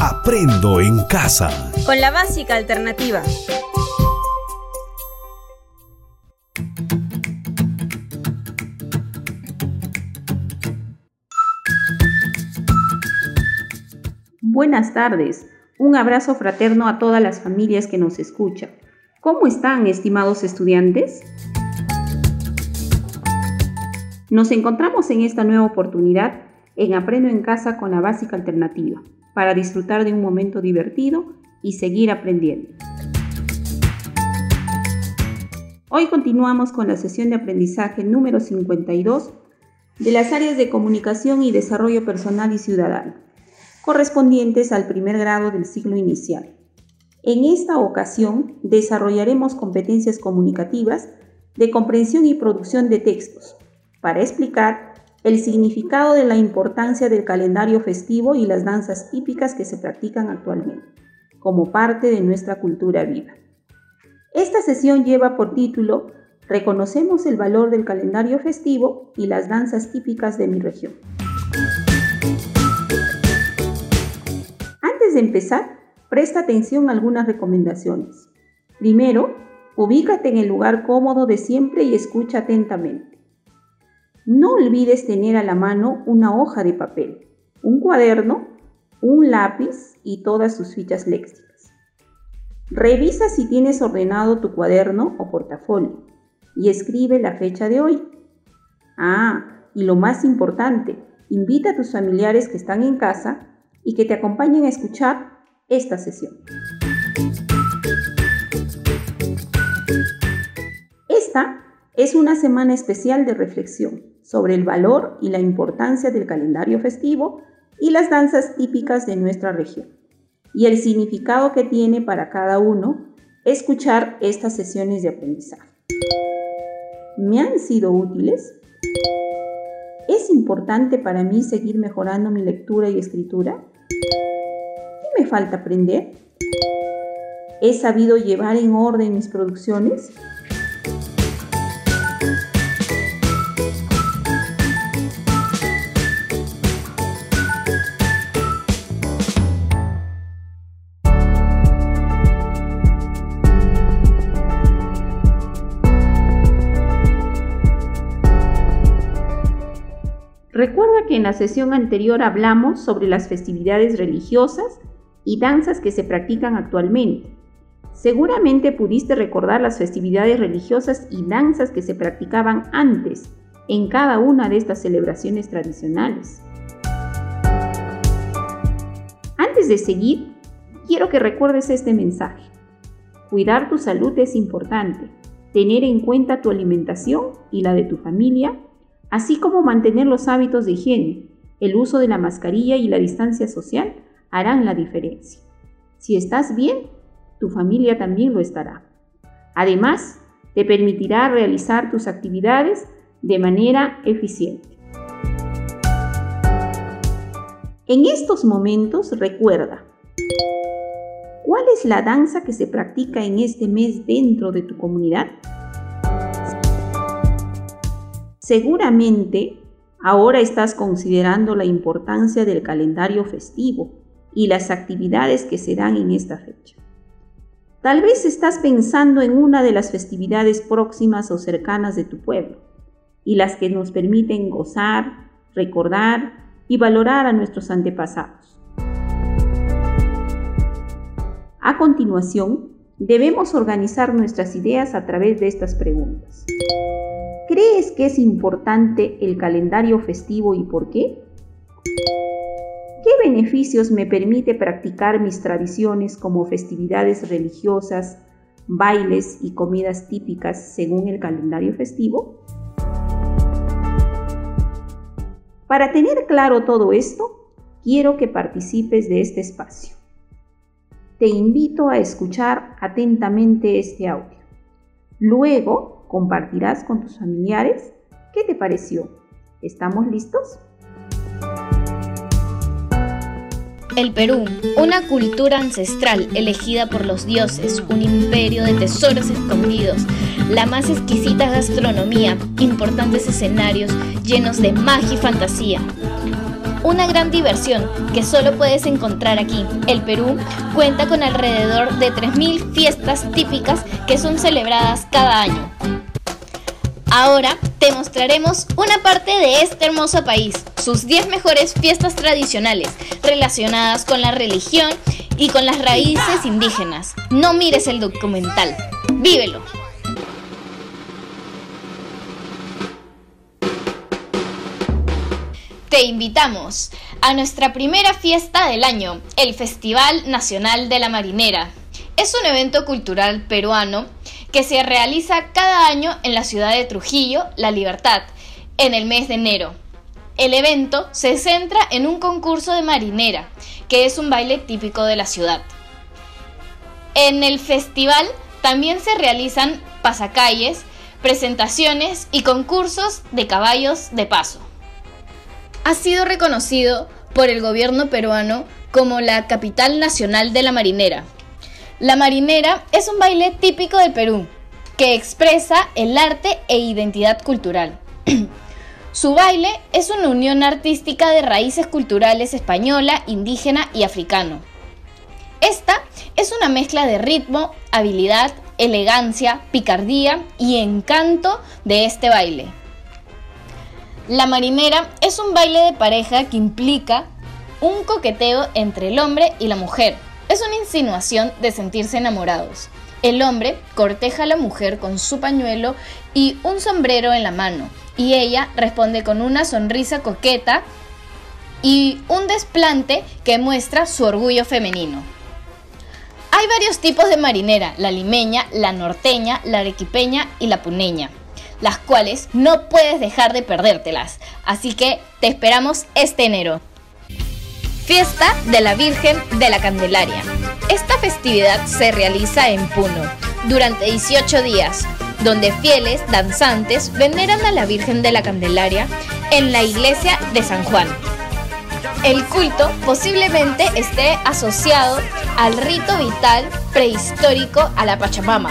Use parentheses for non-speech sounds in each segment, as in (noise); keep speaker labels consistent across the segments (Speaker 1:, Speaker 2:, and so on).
Speaker 1: Aprendo en casa.
Speaker 2: Con la básica alternativa.
Speaker 3: Buenas tardes. Un abrazo fraterno a todas las familias que nos escuchan. ¿Cómo están, estimados estudiantes? Nos encontramos en esta nueva oportunidad en Aprendo en Casa con la Básica Alternativa, para disfrutar de un momento divertido y seguir aprendiendo. Hoy continuamos con la sesión de aprendizaje número 52 de las áreas de comunicación y desarrollo personal y ciudadano, correspondientes al primer grado del ciclo inicial. En esta ocasión desarrollaremos competencias comunicativas de comprensión y producción de textos para explicar el significado de la importancia del calendario festivo y las danzas típicas que se practican actualmente, como parte de nuestra cultura viva. Esta sesión lleva por título Reconocemos el valor del calendario festivo y las danzas típicas de mi región. Antes de empezar, presta atención a algunas recomendaciones. Primero, ubícate en el lugar cómodo de siempre y escucha atentamente. No olvides tener a la mano una hoja de papel, un cuaderno, un lápiz y todas sus fichas léxicas. Revisa si tienes ordenado tu cuaderno o portafolio y escribe la fecha de hoy. Ah, y lo más importante, invita a tus familiares que están en casa y que te acompañen a escuchar esta sesión. Esta es una semana especial de reflexión sobre el valor y la importancia del calendario festivo y las danzas típicas de nuestra región, y el significado que tiene para cada uno escuchar estas sesiones de aprendizaje. ¿Me han sido útiles? ¿Es importante para mí seguir mejorando mi lectura y escritura? ¿Qué me falta aprender? ¿He sabido llevar en orden mis producciones? En la sesión anterior hablamos sobre las festividades religiosas y danzas que se practican actualmente. Seguramente pudiste recordar las festividades religiosas y danzas que se practicaban antes en cada una de estas celebraciones tradicionales. Antes de seguir, quiero que recuerdes este mensaje. Cuidar tu salud es importante. Tener en cuenta tu alimentación y la de tu familia así como mantener los hábitos de higiene, el uso de la mascarilla y la distancia social harán la diferencia. Si estás bien, tu familia también lo estará. Además, te permitirá realizar tus actividades de manera eficiente. En estos momentos recuerda, ¿cuál es la danza que se practica en este mes dentro de tu comunidad? Seguramente ahora estás considerando la importancia del calendario festivo y las actividades que se dan en esta fecha. Tal vez estás pensando en una de las festividades próximas o cercanas de tu pueblo y las que nos permiten gozar, recordar y valorar a nuestros antepasados. A continuación, debemos organizar nuestras ideas a través de estas preguntas. ¿Crees que es importante el calendario festivo y por qué? ¿Qué beneficios me permite practicar mis tradiciones como festividades religiosas, bailes y comidas típicas según el calendario festivo? Para tener claro todo esto, quiero que participes de este espacio. Te invito a escuchar atentamente este audio. Luego compartirás con tus familiares. ¿Qué te pareció? ¿Estamos listos?
Speaker 4: El Perú, una cultura ancestral elegida por los dioses, un imperio de tesoros escondidos, la más exquisita gastronomía, importantes escenarios llenos de magia y fantasía. Una gran diversión que solo puedes encontrar aquí. El Perú cuenta con alrededor de 3.000 fiestas típicas que son celebradas cada año. Ahora te mostraremos una parte de este hermoso país, sus 10 mejores fiestas tradicionales relacionadas con la religión y con las raíces indígenas. No mires el documental, vívelo. Te invitamos a nuestra primera fiesta del año, el Festival Nacional de la Marinera. Es un evento cultural peruano que se realiza cada año en la ciudad de Trujillo, La Libertad, en el mes de enero. El evento se centra en un concurso de marinera, que es un baile típico de la ciudad. En el festival también se realizan pasacalles, presentaciones y concursos de caballos de paso ha sido reconocido por el gobierno peruano como la capital nacional de la marinera. La marinera es un baile típico del Perú que expresa el arte e identidad cultural. (clears throat) Su baile es una unión artística de raíces culturales española, indígena y africano. Esta es una mezcla de ritmo, habilidad, elegancia, picardía y encanto de este baile. La marinera es un baile de pareja que implica un coqueteo entre el hombre y la mujer. Es una insinuación de sentirse enamorados. El hombre corteja a la mujer con su pañuelo y un sombrero en la mano, y ella responde con una sonrisa coqueta y un desplante que muestra su orgullo femenino. Hay varios tipos de marinera, la limeña, la norteña, la arequipeña y la puneña las cuales no puedes dejar de perdértelas. Así que te esperamos este enero. Fiesta de la Virgen de la Candelaria. Esta festividad se realiza en Puno durante 18 días, donde fieles danzantes veneran a la Virgen de la Candelaria en la iglesia de San Juan. El culto posiblemente esté asociado al rito vital prehistórico a la Pachamama,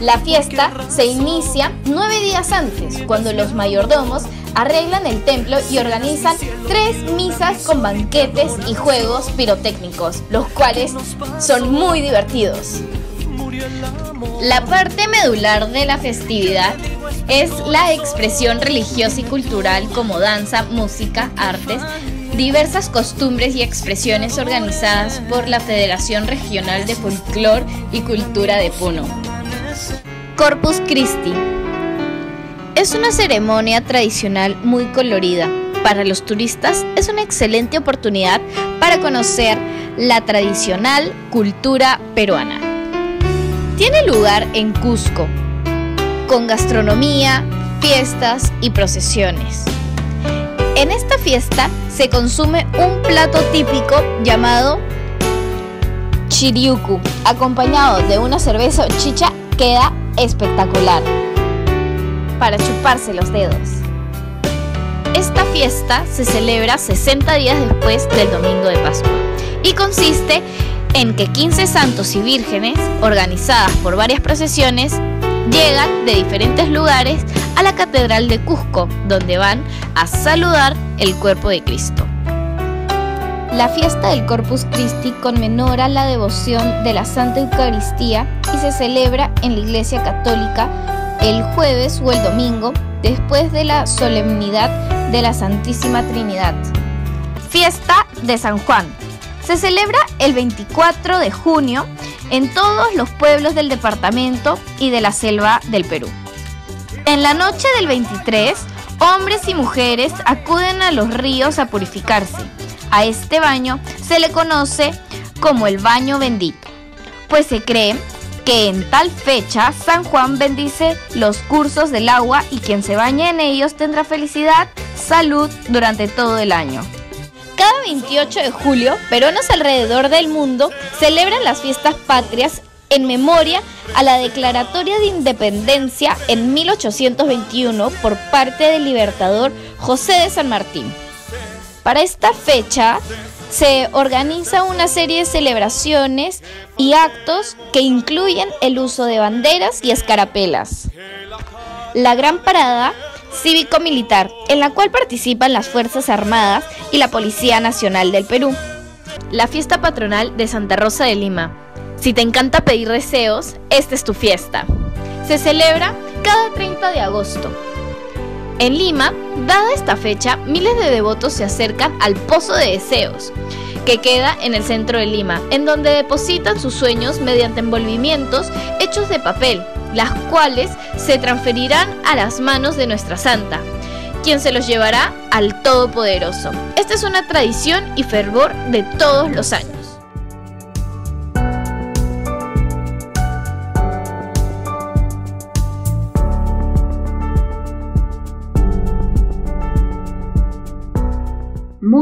Speaker 4: la fiesta se inicia nueve días antes, cuando los mayordomos arreglan el templo y organizan tres misas con banquetes y juegos pirotécnicos, los cuales son muy divertidos. La parte medular de la festividad es la expresión religiosa y cultural como danza, música, artes, diversas costumbres y expresiones organizadas por la Federación Regional de Folclor y Cultura de Puno. Corpus Christi. Es una ceremonia tradicional muy colorida. Para los turistas es una excelente oportunidad para conocer la tradicional cultura peruana. Tiene lugar en Cusco, con gastronomía, fiestas y procesiones. En esta fiesta se consume un plato típico llamado chiriuku, acompañado de una cerveza chicha, queda espectacular para chuparse los dedos. Esta fiesta se celebra 60 días después del Domingo de Pascua y consiste en que 15 santos y vírgenes, organizadas por varias procesiones, llegan de diferentes lugares a la Catedral de Cusco, donde van a saludar el cuerpo de Cristo. La fiesta del Corpus Christi conmemora la devoción de la Santa Eucaristía y se celebra en la Iglesia Católica el jueves o el domingo después de la solemnidad de la Santísima Trinidad. Fiesta de San Juan. Se celebra el 24 de junio en todos los pueblos del departamento y de la selva del Perú. En la noche del 23, hombres y mujeres acuden a los ríos a purificarse a este baño se le conoce como el baño bendito, pues se cree que en tal fecha San Juan bendice los cursos del agua y quien se bañe en ellos tendrá felicidad, salud durante todo el año. Cada 28 de julio, peruanos alrededor del mundo celebran las fiestas patrias en memoria a la Declaratoria de Independencia en 1821 por parte del libertador José de San Martín. Para esta fecha se organiza una serie de celebraciones y actos que incluyen el uso de banderas y escarapelas. La gran parada cívico-militar, en la cual participan las Fuerzas Armadas y la Policía Nacional del Perú. La fiesta patronal de Santa Rosa de Lima. Si te encanta pedir deseos, esta es tu fiesta. Se celebra cada 30 de agosto. En Lima, dada esta fecha, miles de devotos se acercan al Pozo de Deseos, que queda en el centro de Lima, en donde depositan sus sueños mediante envolvimientos hechos de papel, las cuales se transferirán a las manos de nuestra santa, quien se los llevará al Todopoderoso. Esta es una tradición y fervor de todos los años.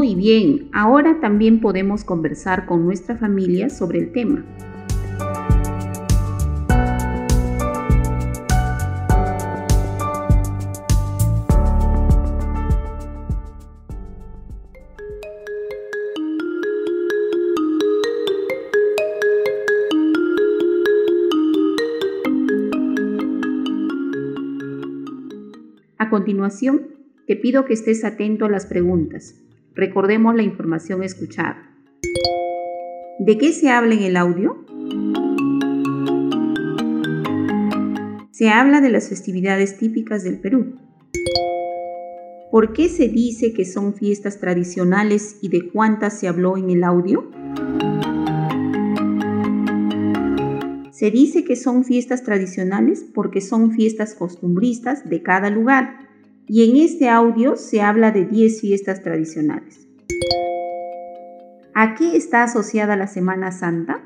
Speaker 3: Muy bien, ahora también podemos conversar con nuestra familia sobre el tema. A continuación, te pido que estés atento a las preguntas. Recordemos la información escuchada. ¿De qué se habla en el audio? Se habla de las festividades típicas del Perú. ¿Por qué se dice que son fiestas tradicionales y de cuántas se habló en el audio? Se dice que son fiestas tradicionales porque son fiestas costumbristas de cada lugar y en este audio se habla de 10 fiestas tradicionales. ¿A qué está asociada la Semana Santa?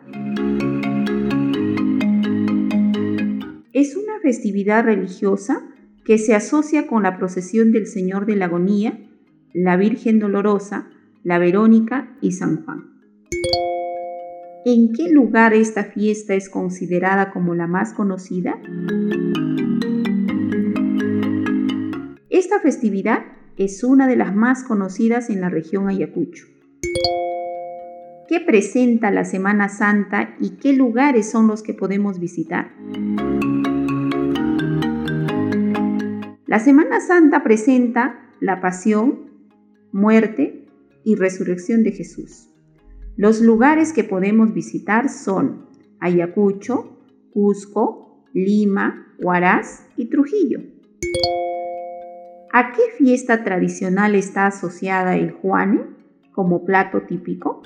Speaker 3: Es una festividad religiosa que se asocia con la procesión del Señor de la Agonía, la Virgen Dolorosa, la Verónica y San Juan. ¿En qué lugar esta fiesta es considerada como la más conocida? Esta festividad es una de las más conocidas en la región Ayacucho. ¿Qué presenta la Semana Santa y qué lugares son los que podemos visitar? La Semana Santa presenta la pasión, muerte y resurrección de Jesús. Los lugares que podemos visitar son Ayacucho, Cusco, Lima, Huaraz y Trujillo. ¿A qué fiesta tradicional está asociada el juane como plato típico?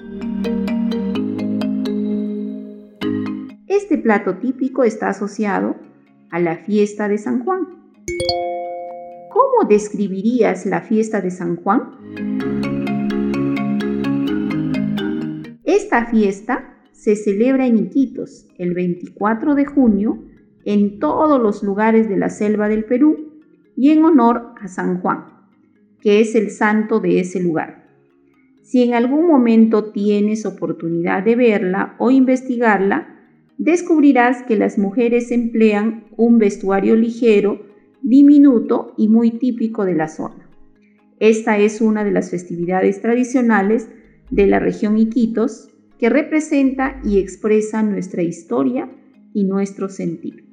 Speaker 3: Este plato típico está asociado a la fiesta de San Juan. ¿Cómo describirías la fiesta de San Juan? Esta fiesta se celebra en Iquitos el 24 de junio en todos los lugares de la selva del Perú y en honor San Juan, que es el santo de ese lugar. Si en algún momento tienes oportunidad de verla o investigarla, descubrirás que las mujeres emplean un vestuario ligero, diminuto y muy típico de la zona. Esta es una de las festividades tradicionales de la región Iquitos, que representa y expresa nuestra historia y nuestro sentir.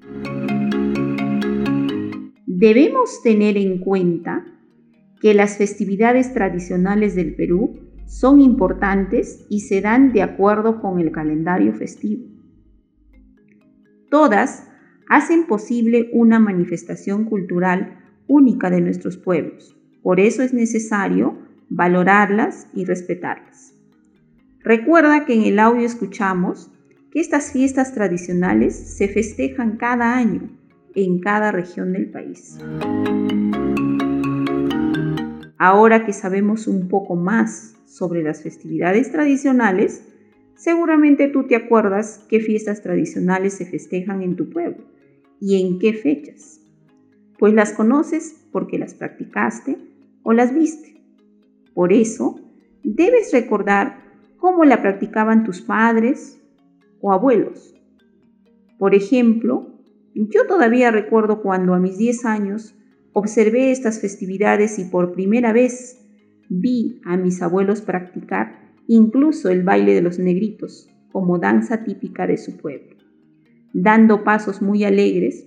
Speaker 3: Debemos tener en cuenta que las festividades tradicionales del Perú son importantes y se dan de acuerdo con el calendario festivo. Todas hacen posible una manifestación cultural única de nuestros pueblos. Por eso es necesario valorarlas y respetarlas. Recuerda que en el audio escuchamos que estas fiestas tradicionales se festejan cada año en cada región del país. Ahora que sabemos un poco más sobre las festividades tradicionales, seguramente tú te acuerdas qué fiestas tradicionales se festejan en tu pueblo y en qué fechas, pues las conoces porque las practicaste o las viste. Por eso, debes recordar cómo la practicaban tus padres o abuelos. Por ejemplo, yo todavía recuerdo cuando a mis 10 años observé estas festividades y por primera vez vi a mis abuelos practicar incluso el baile de los negritos como danza típica de su pueblo, dando pasos muy alegres.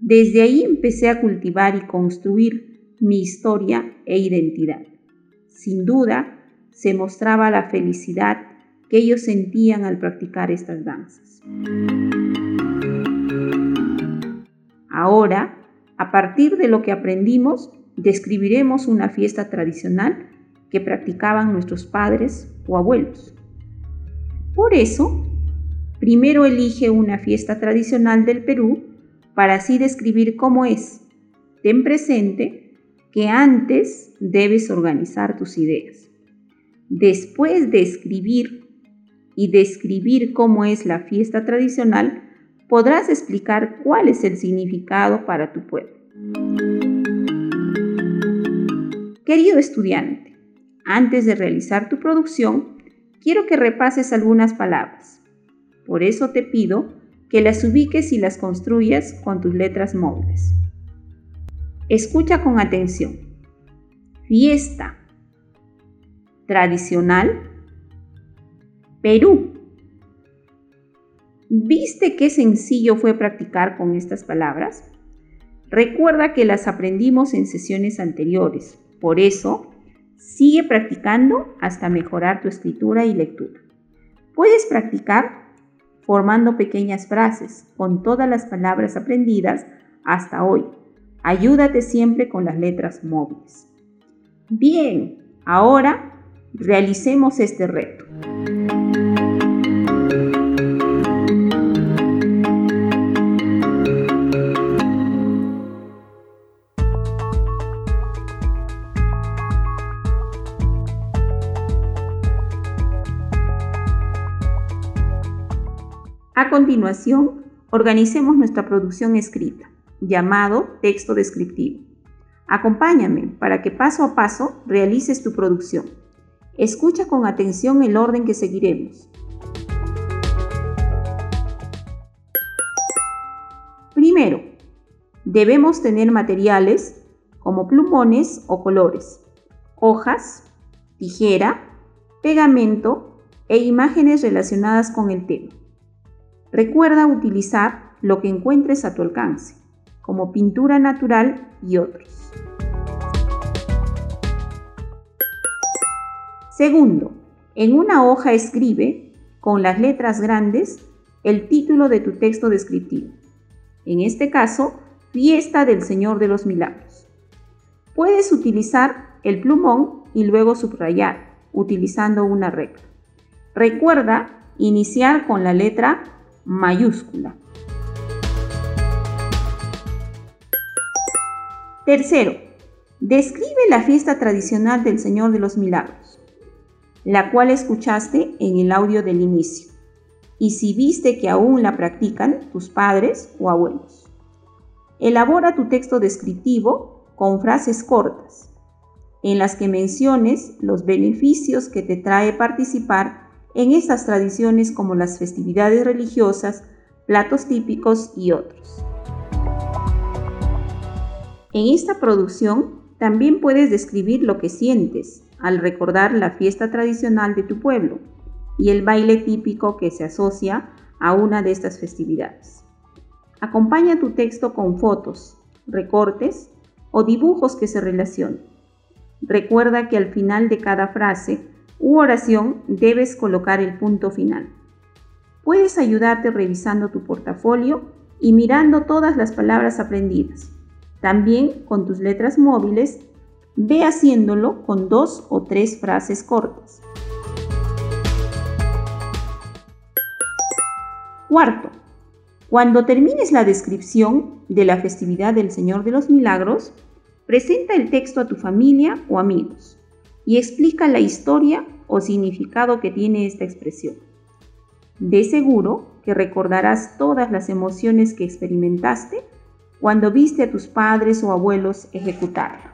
Speaker 3: Desde ahí empecé a cultivar y construir mi historia e identidad. Sin duda, se mostraba la felicidad que ellos sentían al practicar estas danzas. Ahora, a partir de lo que aprendimos, describiremos una fiesta tradicional que practicaban nuestros padres o abuelos. Por eso, primero elige una fiesta tradicional del Perú para así describir cómo es. Ten presente que antes debes organizar tus ideas. Después de escribir y describir cómo es la fiesta tradicional, podrás explicar cuál es el significado para tu pueblo. Querido estudiante, antes de realizar tu producción, quiero que repases algunas palabras. Por eso te pido que las ubiques y las construyas con tus letras móviles. Escucha con atención. Fiesta. Tradicional. Perú. ¿Viste qué sencillo fue practicar con estas palabras? Recuerda que las aprendimos en sesiones anteriores, por eso sigue practicando hasta mejorar tu escritura y lectura. Puedes practicar formando pequeñas frases con todas las palabras aprendidas hasta hoy. Ayúdate siempre con las letras móviles. Bien, ahora realicemos este reto. A continuación, organicemos nuestra producción escrita, llamado texto descriptivo. Acompáñame para que paso a paso realices tu producción. Escucha con atención el orden que seguiremos. Primero, debemos tener materiales como plumones o colores, hojas, tijera, pegamento e imágenes relacionadas con el tema. Recuerda utilizar lo que encuentres a tu alcance, como pintura natural y otros. Segundo, en una hoja escribe con las letras grandes el título de tu texto descriptivo. En este caso, Fiesta del Señor de los Milagros. Puedes utilizar el plumón y luego subrayar utilizando una regla. Recuerda iniciar con la letra mayúscula. Tercero, describe la fiesta tradicional del Señor de los Milagros, la cual escuchaste en el audio del inicio, y si viste que aún la practican tus padres o abuelos. Elabora tu texto descriptivo con frases cortas, en las que menciones los beneficios que te trae participar en estas tradiciones como las festividades religiosas, platos típicos y otros. En esta producción también puedes describir lo que sientes al recordar la fiesta tradicional de tu pueblo y el baile típico que se asocia a una de estas festividades. Acompaña tu texto con fotos, recortes o dibujos que se relacionen. Recuerda que al final de cada frase u oración debes colocar el punto final. Puedes ayudarte revisando tu portafolio y mirando todas las palabras aprendidas. También con tus letras móviles, ve haciéndolo con dos o tres frases cortas. Cuarto, cuando termines la descripción de la festividad del Señor de los Milagros, presenta el texto a tu familia o amigos y explica la historia o significado que tiene esta expresión. De seguro que recordarás todas las emociones que experimentaste cuando viste a tus padres o abuelos ejecutarla.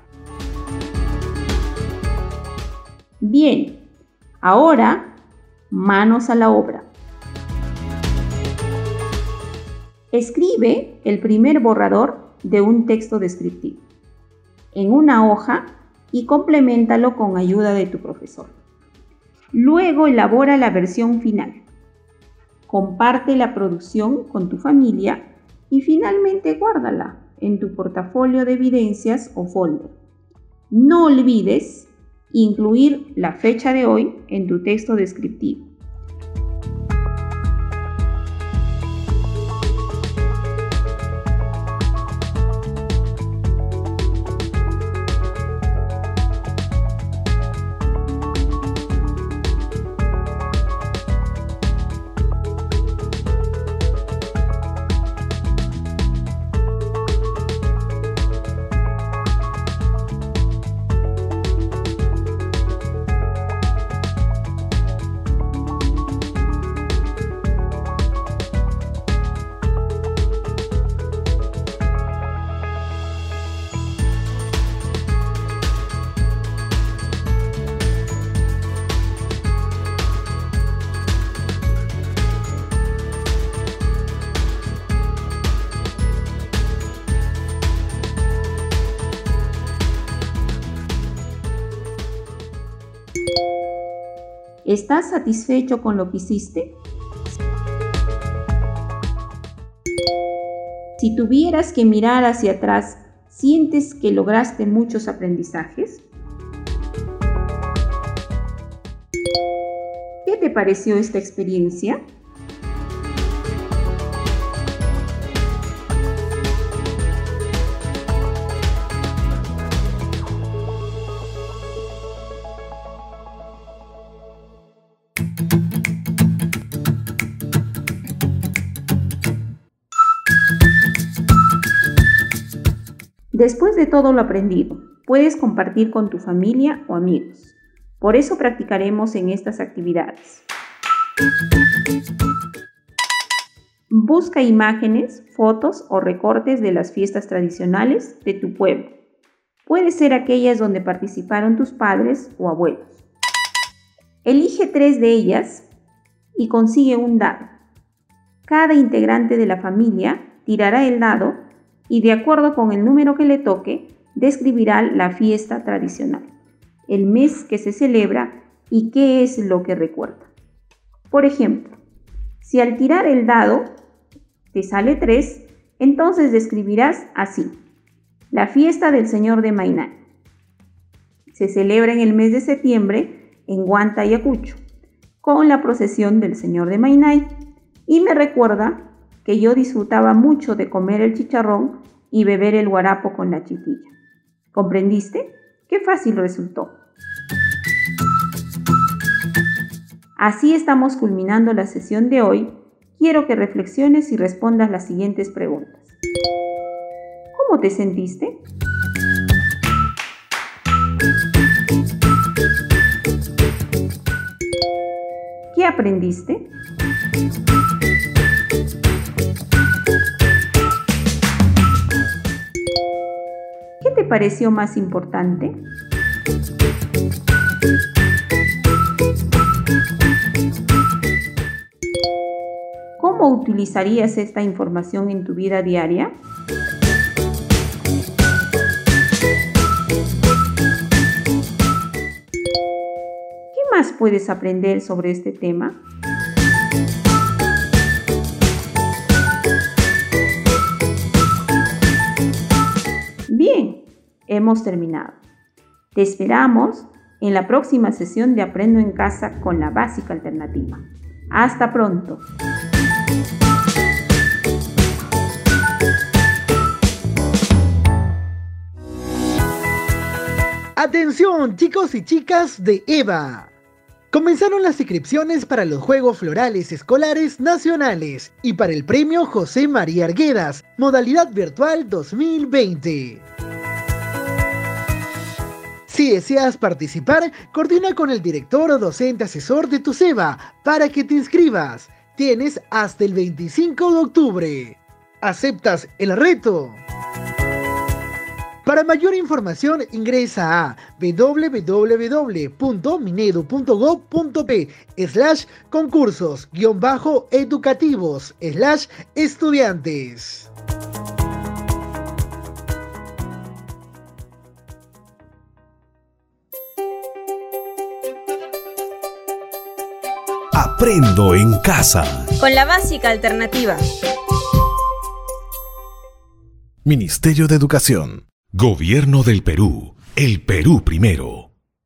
Speaker 3: Bien, ahora manos a la obra. Escribe el primer borrador de un texto descriptivo en una hoja y complementalo con ayuda de tu profesor. Luego elabora la versión final. Comparte la producción con tu familia y finalmente guárdala en tu portafolio de evidencias o folder. No olvides incluir la fecha de hoy en tu texto descriptivo. ¿Estás satisfecho con lo que hiciste? Si tuvieras que mirar hacia atrás, ¿sientes que lograste muchos aprendizajes? ¿Qué te pareció esta experiencia? Todo lo aprendido, puedes compartir con tu familia o amigos. Por eso practicaremos en estas actividades. Busca imágenes, fotos o recortes de las fiestas tradicionales de tu pueblo. Puede ser aquellas donde participaron tus padres o abuelos. Elige tres de ellas y consigue un dado. Cada integrante de la familia tirará el dado y de acuerdo con el número que le toque, describirá la fiesta tradicional, el mes que se celebra y qué es lo que recuerda. Por ejemplo, si al tirar el dado te sale 3, entonces describirás así. La fiesta del Señor de Mainay. Se celebra en el mes de septiembre en Huanta, Ayacucho, con la procesión del Señor de Mainay y me recuerda que yo disfrutaba mucho de comer el chicharrón y beber el guarapo con la chitilla. ¿Comprendiste? Qué fácil resultó. Así estamos culminando la sesión de hoy. Quiero que reflexiones y respondas las siguientes preguntas. ¿Cómo te sentiste? ¿Qué aprendiste? Pareció más importante? ¿Cómo utilizarías esta información en tu vida diaria? ¿Qué más puedes aprender sobre este tema? Hemos terminado. Te esperamos en la próxima sesión de Aprendo en Casa con la básica alternativa. Hasta pronto.
Speaker 5: Atención chicos y chicas de EVA. Comenzaron las inscripciones para los Juegos Florales Escolares Nacionales y para el Premio José María Arguedas, modalidad virtual 2020. Si deseas participar, coordina con el director o docente asesor de tu SEBA para que te inscribas. Tienes hasta el 25 de octubre. ¿Aceptas el reto? Para mayor información ingresa a www.minedu.gov.p slash concursos educativos slash estudiantes.
Speaker 1: Aprendo en casa.
Speaker 2: Con la básica alternativa.
Speaker 1: Ministerio de Educación. Gobierno del Perú. El Perú primero.